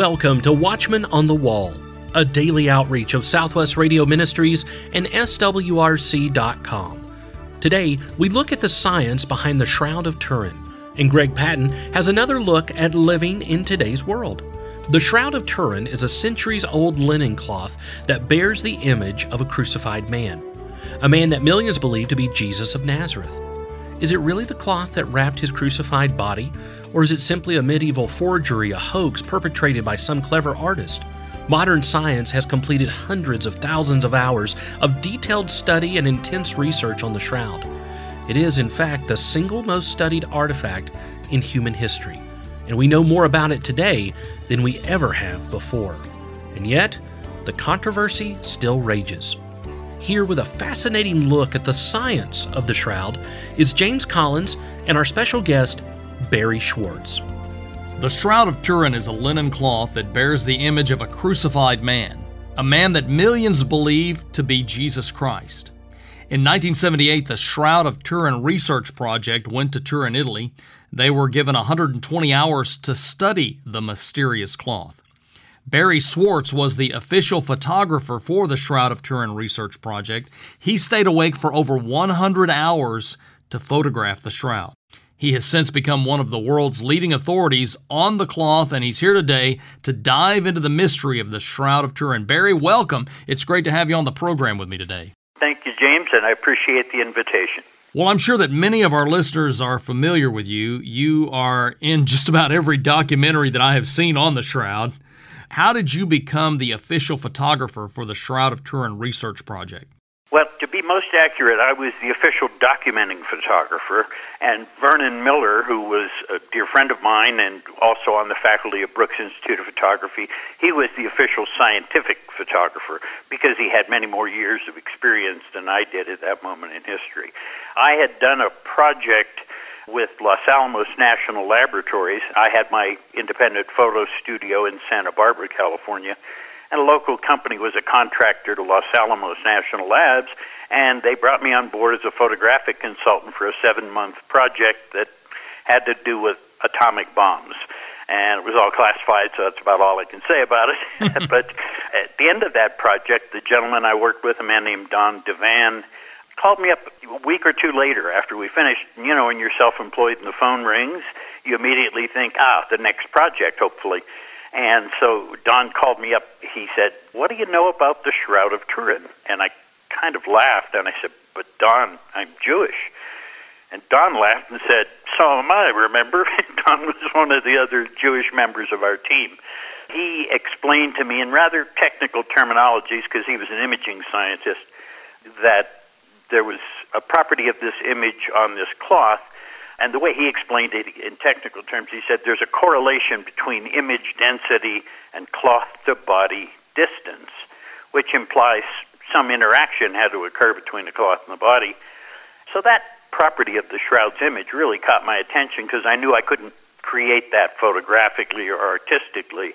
Welcome to Watchman on the Wall, a daily outreach of Southwest Radio Ministries and SWRC.com. Today, we look at the science behind the Shroud of Turin, and Greg Patton has another look at living in today's world. The Shroud of Turin is a centuries old linen cloth that bears the image of a crucified man, a man that millions believe to be Jesus of Nazareth. Is it really the cloth that wrapped his crucified body, or is it simply a medieval forgery, a hoax perpetrated by some clever artist? Modern science has completed hundreds of thousands of hours of detailed study and intense research on the shroud. It is, in fact, the single most studied artifact in human history, and we know more about it today than we ever have before. And yet, the controversy still rages. Here, with a fascinating look at the science of the shroud, is James Collins and our special guest, Barry Schwortz. The Shroud of Turin is a linen cloth that bears the image of a crucified man, a man that millions believe to be Jesus Christ. In 1978, the Shroud of Turin Research Project went to Turin, Italy. They were given 120 hours to study the mysterious cloth. Barry Schwortz was the official photographer for the Shroud of Turin Research Project. He stayed awake for over 100 hours to photograph the shroud. He has since become one of the world's leading authorities on the cloth, and he's here today to dive into the mystery of the Shroud of Turin. Barry, welcome. It's great to have you on the program with me today. Thank you, James, and I appreciate the invitation. Well, I'm sure that many of our listeners are familiar with you. You are in just about every documentary that I have seen on the Shroud. How did you become the official photographer for the Shroud of Turin Research Project? Well, to be most accurate, I was the official documenting photographer, and Vernon Miller, who was a dear friend of mine and also on the faculty of Brooks Institute of Photography, he was the official scientific photographer because he had many more years of experience than I did at that moment in history. I had done a project with Los Alamos National Laboratories. I had my independent photo studio in Santa Barbara, California and a local company was a contractor to Los Alamos National Labs, and they brought me on board as a photographic consultant for a seven month project that had to do with atomic bombs. And it was all classified, so that's about all I can say about it. but at the end of that project, the gentleman I worked with, a man named Don Devan, called me up a week or two later after we finished. You know, when you're self employed and the phone rings, you immediately think, ah, the next project, hopefully. And so Don called me up. He said, What do you know about the Shroud of Turin? And I kind of laughed and I said, But Don, I'm Jewish. And Don laughed and said, So am I, remember? Don was one of the other Jewish members of our team. He explained to me in rather technical terminologies, because he was an imaging scientist, that there was a property of this image on this cloth and the way he explained it in technical terms, he said there's a correlation between image density and cloth to body distance, which implies some interaction had to occur between the cloth and the body. So that property of the shroud's image really caught my attention because I knew I couldn't create that photographically or artistically,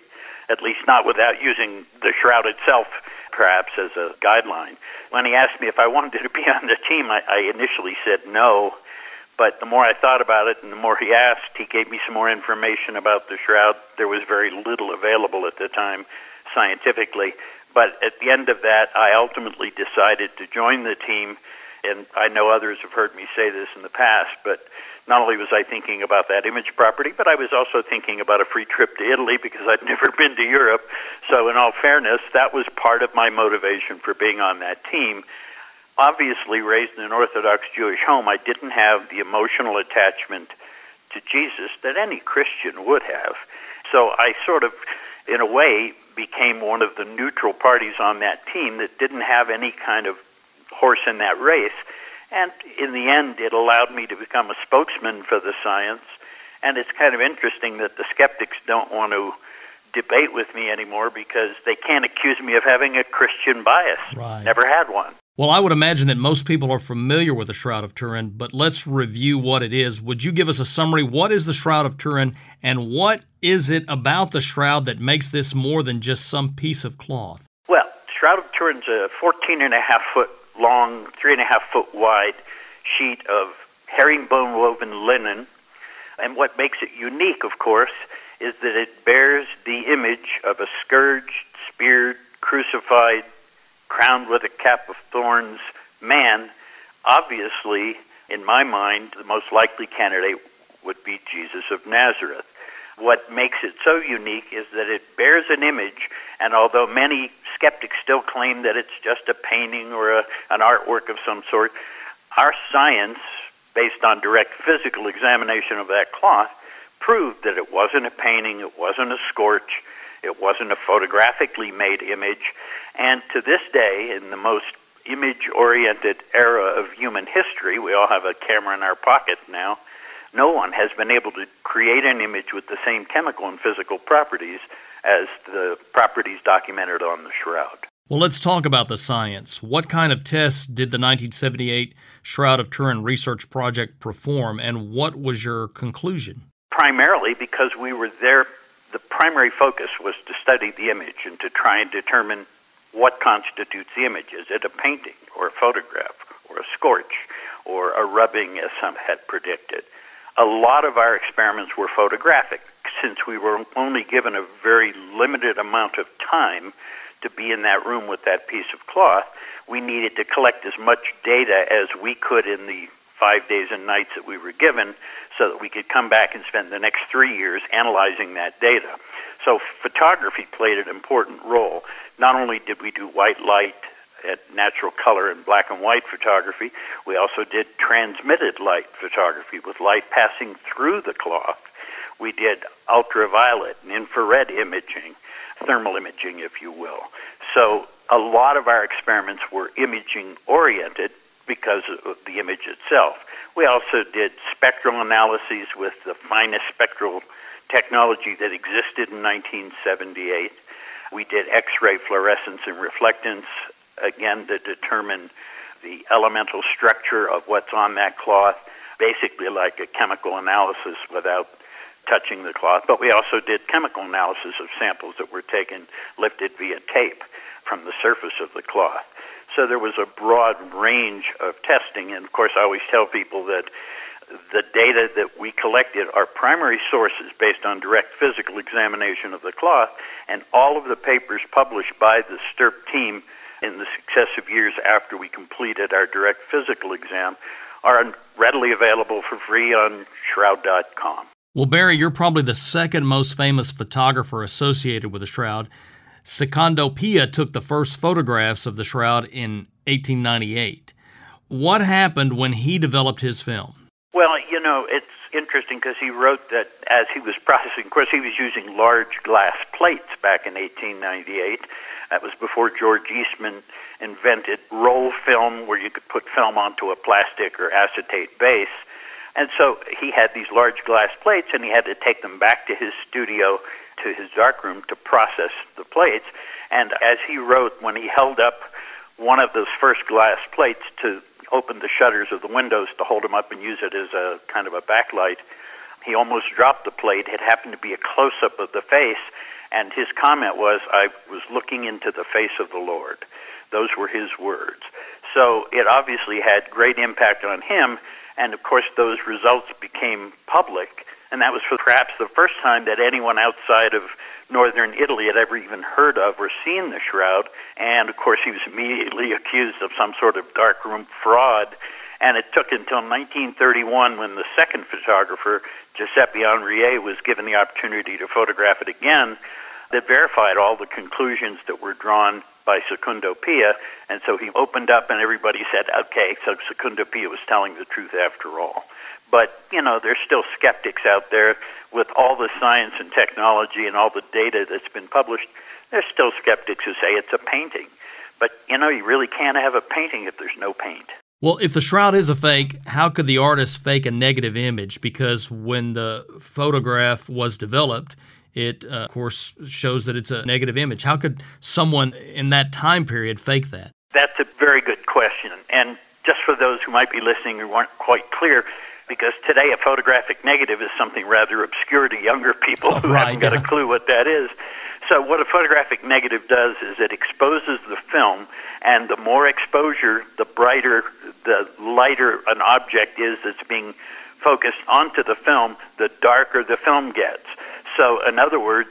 at least not without using the shroud itself perhaps as a guideline. When he asked me if I wanted to be on the team, I, I initially said no but the more I thought about it and the more he asked, he gave me some more information about the shroud. There was very little available at the time scientifically. But at the end of that, I ultimately decided to join the team. And I know others have heard me say this in the past, but not only was I thinking about that image property, but I was also thinking about a free trip to Italy because I'd never been to Europe. So, in all fairness, that was part of my motivation for being on that team obviously raised in an Orthodox Jewish home, I didn't have the emotional attachment to Jesus that any Christian would have. So I sort of, in a way, became one of the neutral parties on that team that didn't have any kind of horse in that race. And in the end, it allowed me to become a spokesman for the science. And it's kind of interesting that the skeptics don't want to debate with me anymore because they can't accuse me of having a Christian bias. Right. Never had one. Well, I would imagine that most people are familiar with the Shroud of Turin, but let's review what it is. Would you give us a summary? What is the Shroud of Turin, and what is it about the shroud that makes this more than just some piece of cloth? Well, Shroud of Turin's a 14 and a half foot long, three and a half foot wide sheet of herringbone woven linen. And what makes it unique, of course, is that it bears the image of a scourged, speared, crucified, crowned with a cap of thorns man. Obviously, in my mind, the most likely candidate would be Jesus of Nazareth. What makes it so unique is that it bears an image, and although many skeptics still claim that it's just a painting or a, an artwork of some sort, our science, based on direct physical examination of that cloth, proved that it wasn't a painting, it wasn't a scorch, it wasn't a photographically made image, and to this day, in the most image oriented era of human history, we all have a camera in our pocket now no one has been able to create an image with the same chemical and physical properties as the properties documented on the shroud. Well, let's talk about the science. What kind of tests did the 1978 Shroud of Turin research project perform, and what was your conclusion? Primarily because we were there, the primary focus was to study the image and to try and determine what constitutes the image. Is it a painting, or a photograph, or a scorch, or a rubbing, as some had predicted? A lot of our experiments were photographic since we were only given a very limited amount of time to be in that room with that piece of cloth. We needed to collect as much data as we could in the five days and nights that we were given so that we could come back and spend the next three years analyzing that data. So photography played an important role. Not only did we do white light at natural color and black and white photography. We also did transmitted light photography with light passing through the cloth. We did ultraviolet and infrared imaging, thermal imaging, if you will. So a lot of our experiments were imaging oriented because of the image itself. We also did spectral analyses with the finest spectral technology that existed in 1978. We did X ray fluorescence and reflectance again to determine the elemental structure of what's on that cloth, basically like a chemical analysis without touching the cloth. But we also did chemical analysis of samples that were taken, lifted via tape from the surface of the cloth. So there was a broad range of testing, and of course, I always tell people that the data that we collected are primary sources based on direct physical examination of the cloth, and all of the papers published by the STURP team in the successive years after we completed our direct physical exam are readily available for free on shroud.com. Well, Barry, you're probably the second most famous photographer associated with the Shroud. Secondo Pia took the first photographs of the Shroud in 1898. What happened when he developed his film? Well, you know, it's interesting because he wrote that as he was processing, of course, he was using large glass plates back in 1898 that was before George Eastman invented roll film, where you could put film onto a plastic or acetate base. And so he had these large glass plates, and he had to take them back to his studio, to his darkroom, to process the plates. And as he wrote, when he held up one of those first glass plates to open the shutters of the windows to hold them up and use it as a kind of a backlight, he almost dropped the plate. It happened to be a close up of the face, and his comment was, I was looking into the face of the Lord. Those were his words. So it obviously had great impact on him, and of course, those results became public, and that was for perhaps the first time that anyone outside of northern Italy had ever even heard of or seen the shroud. And of course, he was immediately accused of some sort of darkroom fraud. And it took until 1931 when the second photographer, Giuseppe Enrie, was given the opportunity to photograph it again that verified all the conclusions that were drawn by Secondo Pia. And so he opened up, and everybody said, okay, so Secondo Pia was telling the truth after all. But, you know, there's still skeptics out there with all the science and technology and all the data that's been published. There's still skeptics who say it's a painting. But, you know, you really can't have a painting if there's no paint. Well, if the shroud is a fake, how could the artist fake a negative image? Because when the photograph was developed, it, uh, of course, shows that it's a negative image. How could someone in that time period fake that? That's a very good question. And just for those who might be listening who aren't quite clear, because today a photographic negative is something rather obscure to younger people who right, haven't got yeah. a clue what that is. So, what a photographic negative does is it exposes the film, and the more exposure, the brighter, the lighter an object is that's being focused onto the film, the darker the film gets. So, in other words,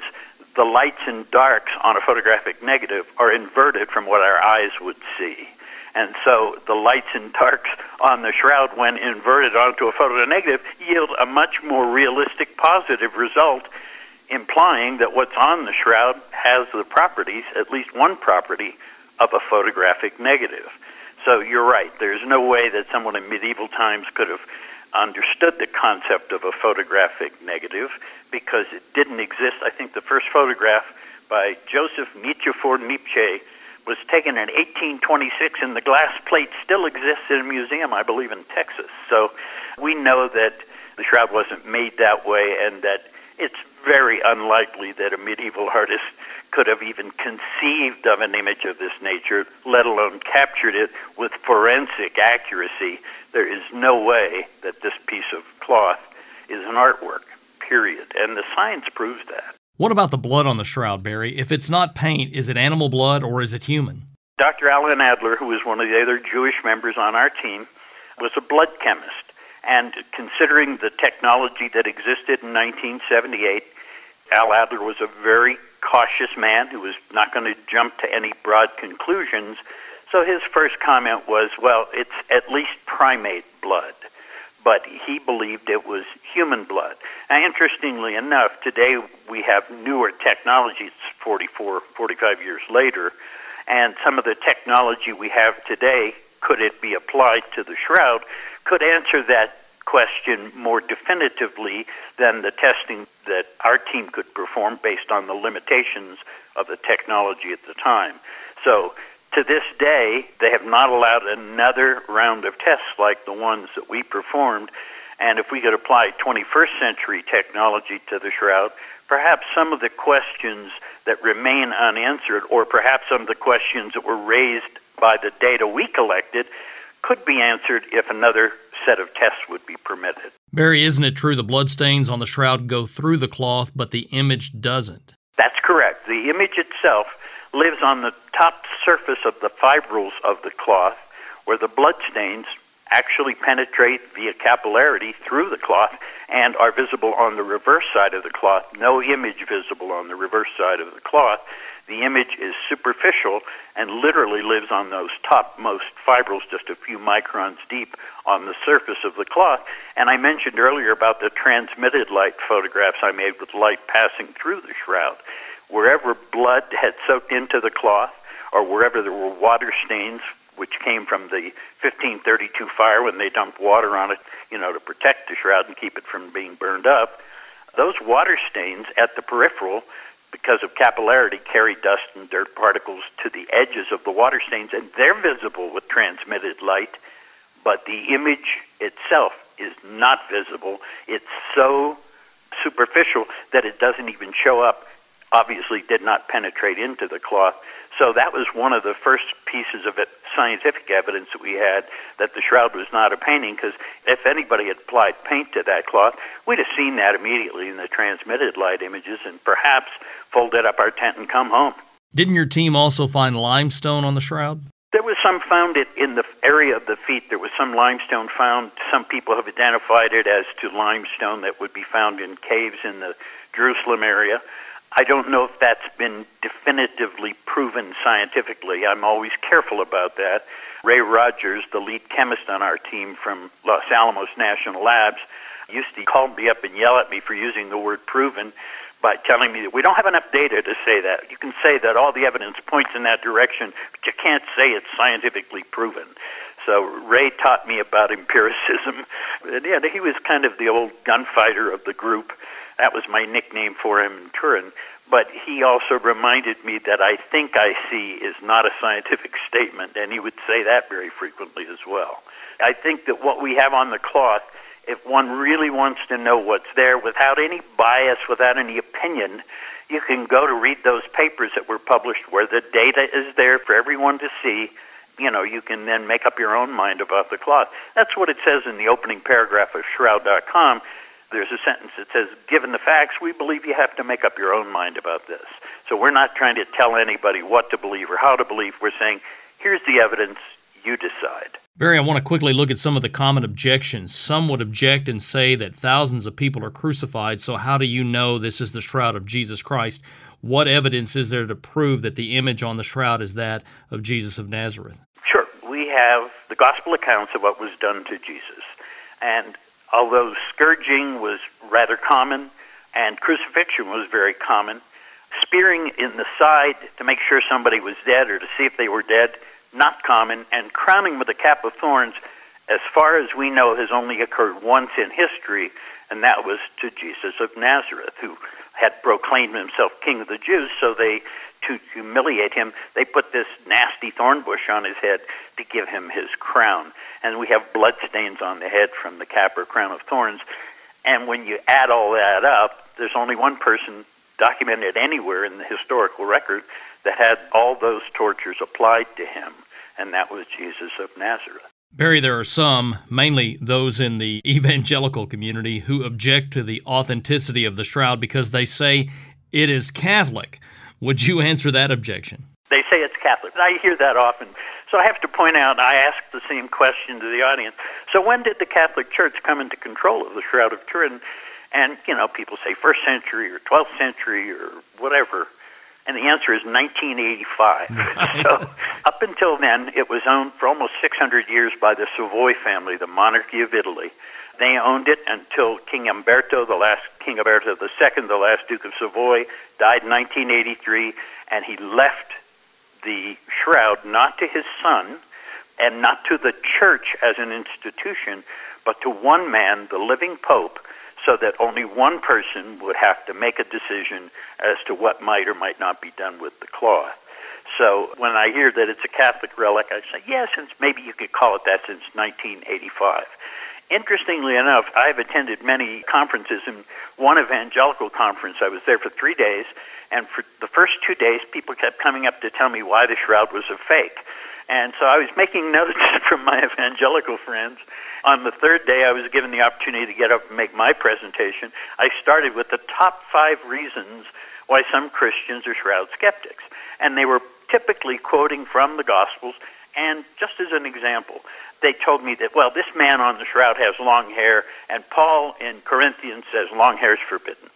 the lights and darks on a photographic negative are inverted from what our eyes would see. And so the lights and darks on the shroud, when inverted onto a photo negative, yield a much more realistic positive result, implying that what's on the shroud has the properties, at least one property, of a photographic negative. So you're right. There's no way that someone in medieval times could have understood the concept of a photographic negative because it didn't exist. I think the first photograph by Joseph Nicéphore Niepce was taken in 1826, and the glass plate still exists in a museum, I believe, in Texas. So we know that the shroud wasn't made that way, and that it's very unlikely that a medieval artist could have even conceived of an image of this nature, let alone captured it with forensic accuracy. There is no way that this piece of cloth is an artwork, period. And the science proves that. What about the blood on the shroud, Barry? If it's not paint, is it animal blood or is it human? Dr. Alan Adler, who was one of the other Jewish members on our team, was a blood chemist. And considering the technology that existed in 1978, Al Adler was a very cautious man who was not going to jump to any broad conclusions. So his first comment was, well, it's at least primate blood but he believed it was human blood. Interestingly enough, today we have newer technologies 44, 45 years later, and some of the technology we have today, could it be applied to the shroud, could answer that question more definitively than the testing that our team could perform based on the limitations of the technology at the time. So to this day, they have not allowed another round of tests like the ones that we performed. And if we could apply 21st century technology to the shroud, perhaps some of the questions that remain unanswered, or perhaps some of the questions that were raised by the data we collected, could be answered if another set of tests would be permitted. Barry, isn't it true the bloodstains on the shroud go through the cloth, but the image doesn't? That's correct. The image itself lives on the top surface of the fibrils of the cloth where the blood stains actually penetrate via capillarity through the cloth and are visible on the reverse side of the cloth. No image visible on the reverse side of the cloth. The image is superficial and literally lives on those topmost fibrils, just a few microns deep on the surface of the cloth. And I mentioned earlier about the transmitted light photographs I made with light passing through the shroud wherever blood had soaked into the cloth or wherever there were water stains which came from the 1532 fire when they dumped water on it, you know, to protect the shroud and keep it from being burned up. Those water stains at the peripheral, because of capillarity, carry dust and dirt particles to the edges of the water stains, and they're visible with transmitted light, but the image itself is not visible. It's so superficial that it doesn't even show up obviously did not penetrate into the cloth. So that was one of the first pieces of it, scientific evidence that we had that the shroud was not a painting. Because if anybody had applied paint to that cloth, we'd have seen that immediately in the transmitted light images, and perhaps folded up our tent and come home. Didn't your team also find limestone on the shroud? There was some found it in the area of the feet. There was some limestone found. Some people have identified it as to limestone that would be found in caves in the Jerusalem area. I don't know if that's been definitively proven scientifically. I'm always careful about that. Ray Rogers, the lead chemist on our team from Los Alamos National Labs, used to call me up and yell at me for using the word proven by telling me that we don't have enough data to say that. You can say that all the evidence points in that direction, but you can't say it's scientifically proven. So Ray taught me about empiricism. And yeah, he was kind of the old gunfighter of the group. That was my nickname for him in Turin. But he also reminded me that I think I see is not a scientific statement, and he would say that very frequently as well. I think that what we have on the cloth, if one really wants to know what's there without any bias, without any opinion, you can go to read those papers that were published where the data is there for everyone to see. You know, you can then make up your own mind about the cloth. That's what it says in the opening paragraph of Shroud.com there's a sentence that says, given the facts, we believe you have to make up your own mind about this. So we're not trying to tell anybody what to believe or how to believe. We're saying, here's the evidence, you decide. Barry, I want to quickly look at some of the common objections. Some would object and say that thousands of people are crucified, so how do you know this is the shroud of Jesus Christ? What evidence is there to prove that the image on the shroud is that of Jesus of Nazareth? Sure. We have the gospel accounts of what was done to Jesus. And although scourging was rather common and crucifixion was very common, spearing in the side to make sure somebody was dead or to see if they were dead not common, and crowning with a cap of thorns, as far as we know, has only occurred once in history, and that was to Jesus of Nazareth, who had proclaimed himself King of the Jews. So they, to humiliate him, they put this nasty thorn bush on his head to give him his crown. And we have blood stains on the head from the cap or crown of thorns. And when you add all that up, there's only one person documented anywhere in the historical record that had all those tortures applied to him and that was Jesus of Nazareth. Barry, there are some, mainly those in the evangelical community, who object to the authenticity of the shroud because they say it is Catholic. Would you answer that objection? They say it's Catholic. I hear that often. So I have to point out, I ask the same question to the audience. So when did the Catholic Church come into control of the Shroud of Turin? And, you know, people say first century or 12th century or whatever. And the answer is 1985. Right. So up until then, it was owned for almost 600 years by the Savoy family, the monarchy of Italy. They owned it until King Umberto, the last King Umberto II, the last Duke of Savoy, died in 1983, and he left the shroud not to his son and not to the church as an institution, but to one man, the living Pope, so that only one person would have to make a decision as to what might or might not be done with the cloth. So when I hear that it's a Catholic relic, I say, yes, yeah, since maybe you could call it that since 1985. Interestingly enough, I've attended many conferences. In one evangelical conference, I was there for three days, and for the first two days, people kept coming up to tell me why the shroud was a fake. And so I was making notes from my evangelical friends, on the third day, I was given the opportunity to get up and make my presentation. I started with the top five reasons why some Christians are shroud skeptics. And they were typically quoting from the Gospels. And just as an example, they told me that, well, this man on the shroud has long hair, and Paul in Corinthians says long hair is forbidden.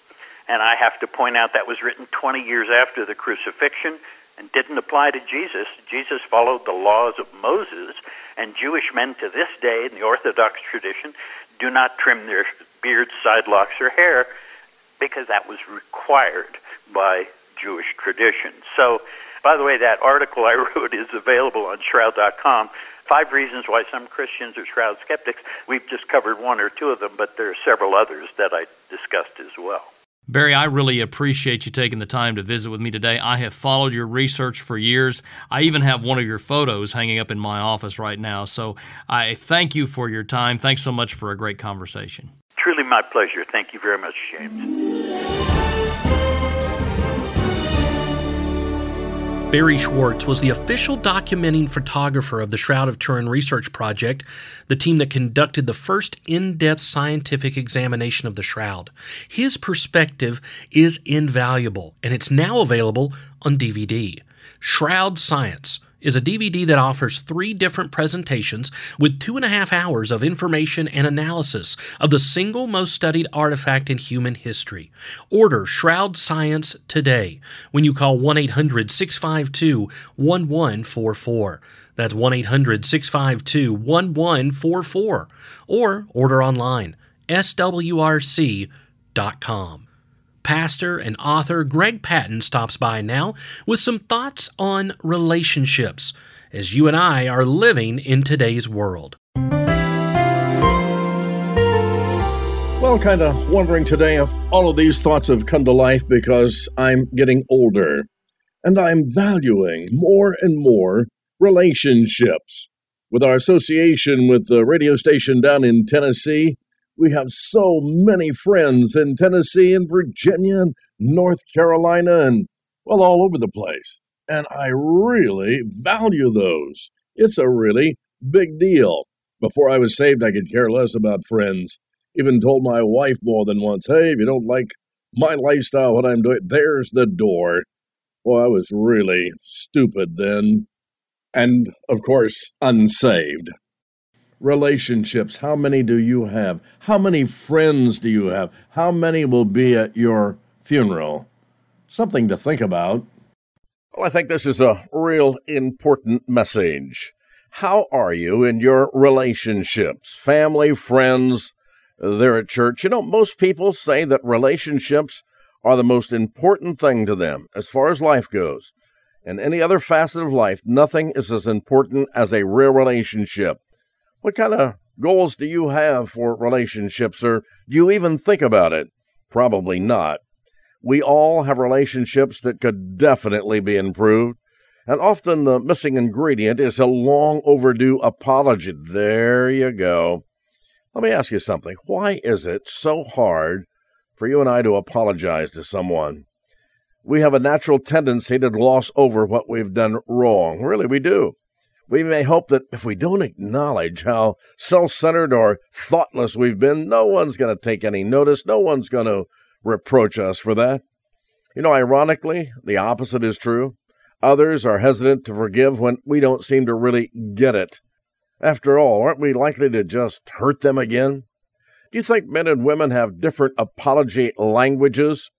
And I have to point out that was written 20 years after the crucifixion and didn't apply to Jesus. Jesus followed the laws of Moses, and Jewish men to this day, in the Orthodox tradition, do not trim their beards, side locks, or hair because that was required by Jewish tradition. So, by the way, that article I wrote is available on shroud.com. Five reasons why some Christians are shroud skeptics. We've just covered one or two of them, but there are several others that I discussed as well. Barry, I really appreciate you taking the time to visit with me today. I have followed your research for years. I even have one of your photos hanging up in my office right now. So I thank you for your time. Thanks so much for a great conversation. Truly my pleasure. Thank you very much, James. Barry Schwortz was the official documenting photographer of the Shroud of Turin Research Project, the team that conducted the first in depth scientific examination of the shroud. His perspective is invaluable, and it's now available on DVD. Shroud Science is a DVD that offers three different presentations with two and a half hours of information and analysis of the single most studied artifact in human history. Order Shroud Science today when you call 1 800 652 1144. That's 1 800 652 1144. Or order online, swrc.com pastor and author Greg Patton stops by now with some thoughts on relationships as you and I are living in today's world. Well, kind of wondering today if all of these thoughts have come to life because I'm getting older and I'm valuing more and more relationships. With our association with the radio station down in Tennessee, we have so many friends in Tennessee and Virginia and North Carolina and, well, all over the place. And I really value those. It's a really big deal. Before I was saved, I could care less about friends. Even told my wife more than once, hey, if you don't like my lifestyle, what I'm doing, there's the door. Well, I was really stupid then. And, of course, unsaved. Relationships? How many do you have? How many friends do you have? How many will be at your funeral? Something to think about. Well, I think this is a real important message. How are you in your relationships? Family, friends, they're at church. You know, most people say that relationships are the most important thing to them as far as life goes. In any other facet of life, nothing is as important as a real relationship. What kind of goals do you have for relationships, or do you even think about it? Probably not. We all have relationships that could definitely be improved. And often the missing ingredient is a long overdue apology. There you go. Let me ask you something. Why is it so hard for you and I to apologize to someone? We have a natural tendency to gloss over what we've done wrong. Really, we do. We may hope that if we don't acknowledge how self centered or thoughtless we've been, no one's going to take any notice. No one's going to reproach us for that. You know, ironically, the opposite is true. Others are hesitant to forgive when we don't seem to really get it. After all, aren't we likely to just hurt them again? Do you think men and women have different apology languages?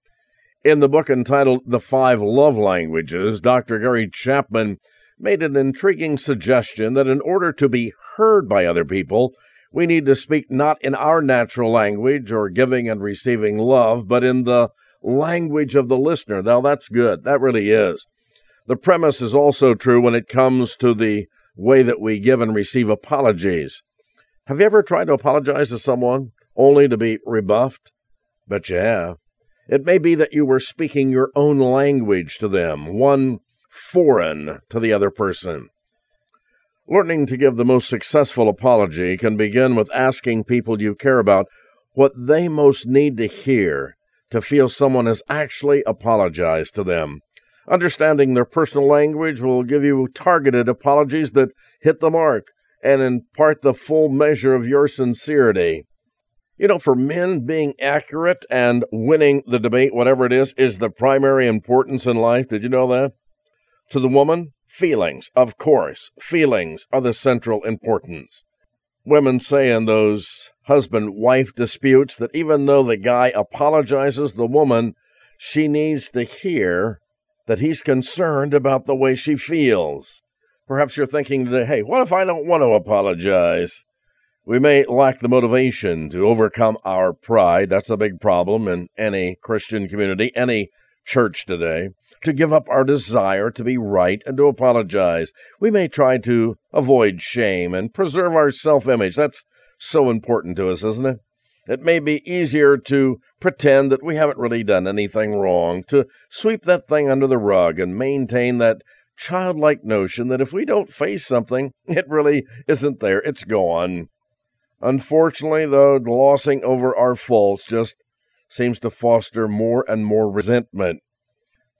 In the book entitled The Five Love Languages, Dr. Gary Chapman made an intriguing suggestion that in order to be heard by other people, we need to speak not in our natural language or giving and receiving love, but in the language of the listener. Now, that's good. That really is. The premise is also true when it comes to the way that we give and receive apologies. Have you ever tried to apologize to someone only to be rebuffed? Bet you have. It may be that you were speaking your own language to them, one foreign to the other person. Learning to give the most successful apology can begin with asking people you care about what they most need to hear to feel someone has actually apologized to them. Understanding their personal language will give you targeted apologies that hit the mark and impart the full measure of your sincerity. You know, for men, being accurate and winning the debate, whatever it is, is the primary importance in life. Did you know that? To the woman, feelings, of course, feelings are the central importance. Women say in those husband wife disputes that even though the guy apologizes, the woman, she needs to hear that he's concerned about the way she feels. Perhaps you're thinking today, hey, what if I don't want to apologize? We may lack the motivation to overcome our pride. That's a big problem in any Christian community, any church today. To give up our desire to be right and to apologize. We may try to avoid shame and preserve our self image. That's so important to us, isn't it? It may be easier to pretend that we haven't really done anything wrong, to sweep that thing under the rug and maintain that childlike notion that if we don't face something, it really isn't there, it's gone. Unfortunately, though, glossing over our faults just seems to foster more and more resentment.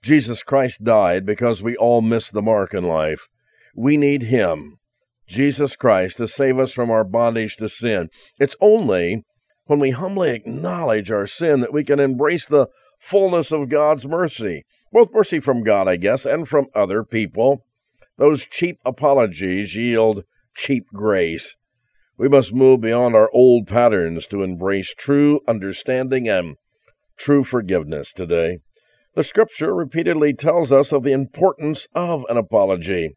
Jesus Christ died because we all miss the mark in life. We need Him, Jesus Christ, to save us from our bondage to sin. It's only when we humbly acknowledge our sin that we can embrace the fullness of God's mercy, both mercy from God, I guess, and from other people. Those cheap apologies yield cheap grace. We must move beyond our old patterns to embrace true understanding and true forgiveness today. The scripture repeatedly tells us of the importance of an apology.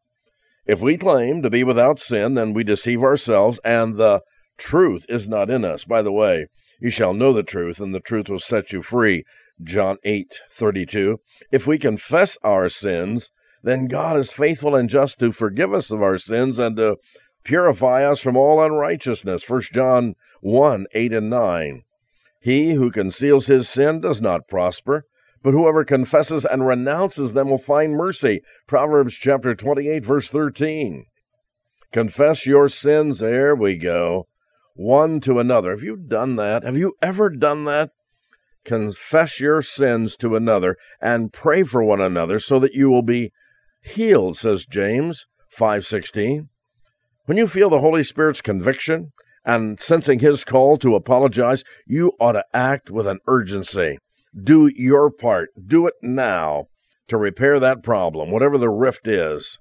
If we claim to be without sin, then we deceive ourselves, and the Truth is not in us. By the way, you shall know the truth, and the truth will set you free. John 8 32. If we confess our sins, then God is faithful and just to forgive us of our sins and to purify us from all unrighteousness. 1 John 1 8 and 9. He who conceals his sin does not prosper, but whoever confesses and renounces them will find mercy. Proverbs chapter 28, verse 13. Confess your sins. There we go one to another. Have you done that? Have you ever done that? Confess your sins to another and pray for one another so that you will be healed, says James 5:16. When you feel the Holy Spirit's conviction and sensing his call to apologize, you ought to act with an urgency. Do your part. Do it now to repair that problem, whatever the rift is.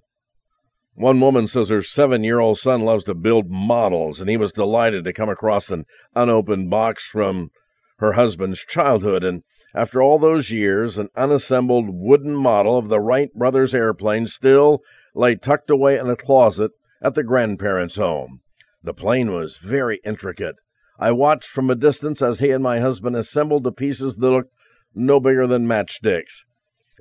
One woman says her seven year old son loves to build models, and he was delighted to come across an unopened box from her husband's childhood. And after all those years, an unassembled wooden model of the Wright brothers airplane still lay tucked away in a closet at the grandparents' home. The plane was very intricate. I watched from a distance as he and my husband assembled the pieces that looked no bigger than matchsticks.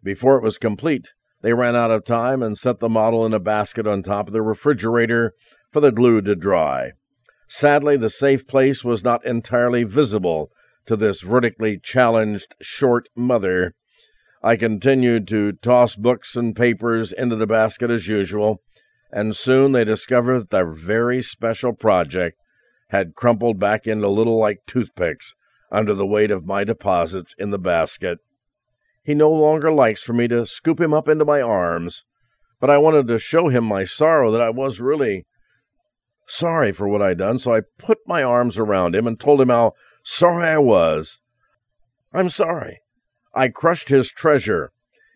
Before it was complete, they ran out of time and set the model in a basket on top of the refrigerator for the glue to dry. Sadly, the safe place was not entirely visible to this vertically challenged short mother. I continued to toss books and papers into the basket as usual, and soon they discovered that their very special project had crumpled back into little like toothpicks under the weight of my deposits in the basket. He no longer likes for me to scoop him up into my arms, but I wanted to show him my sorrow that I was really sorry for what I'd done, so I put my arms around him and told him how sorry I was. I'm sorry. I crushed his treasure.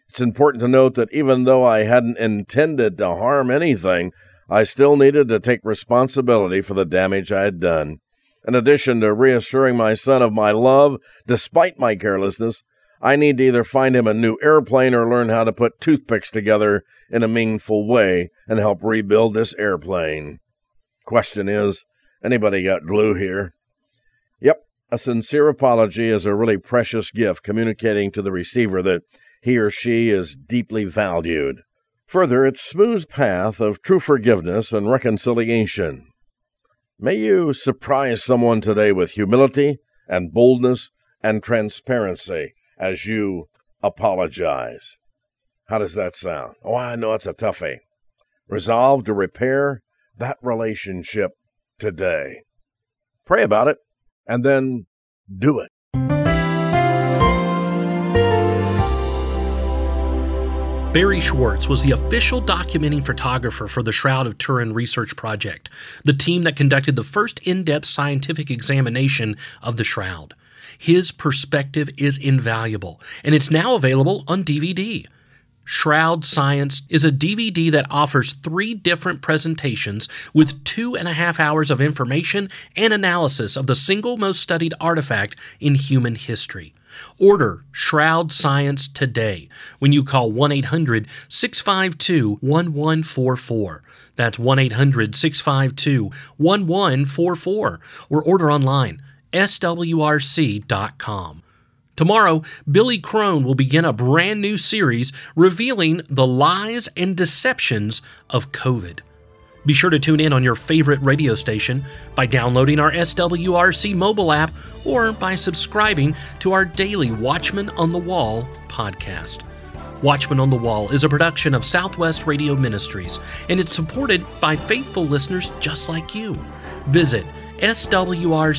It's important to note that even though I hadn't intended to harm anything, I still needed to take responsibility for the damage I had done. In addition to reassuring my son of my love, despite my carelessness, I need to either find him a new airplane or learn how to put toothpicks together in a meaningful way and help rebuild this airplane. Question is, anybody got glue here? Yep, a sincere apology is a really precious gift communicating to the receiver that he or she is deeply valued. Further, its smooth path of true forgiveness and reconciliation. May you surprise someone today with humility and boldness and transparency as you apologize. How does that sound? Oh, I know it's a toughie. Resolve to repair that relationship today. Pray about it and then do it. Barry Schwortz was the official documenting photographer for the Shroud of Turin research project, the team that conducted the first in depth scientific examination of the shroud. His perspective is invaluable, and it's now available on DVD. Shroud Science is a DVD that offers three different presentations with two and a half hours of information and analysis of the single most studied artifact in human history. Order Shroud Science today when you call 1 800 652 1144. That's 1 800 652 1144. Or order online swrc.com. Tomorrow, Billy Crone will begin a brand new series revealing the lies and deceptions of COVID. Be sure to tune in on your favorite radio station by downloading our SWRC mobile app or by subscribing to our daily Watchman on the Wall podcast. Watchman on the Wall is a production of Southwest Radio Ministries, and it's supported by faithful listeners just like you. Visit swrc.com.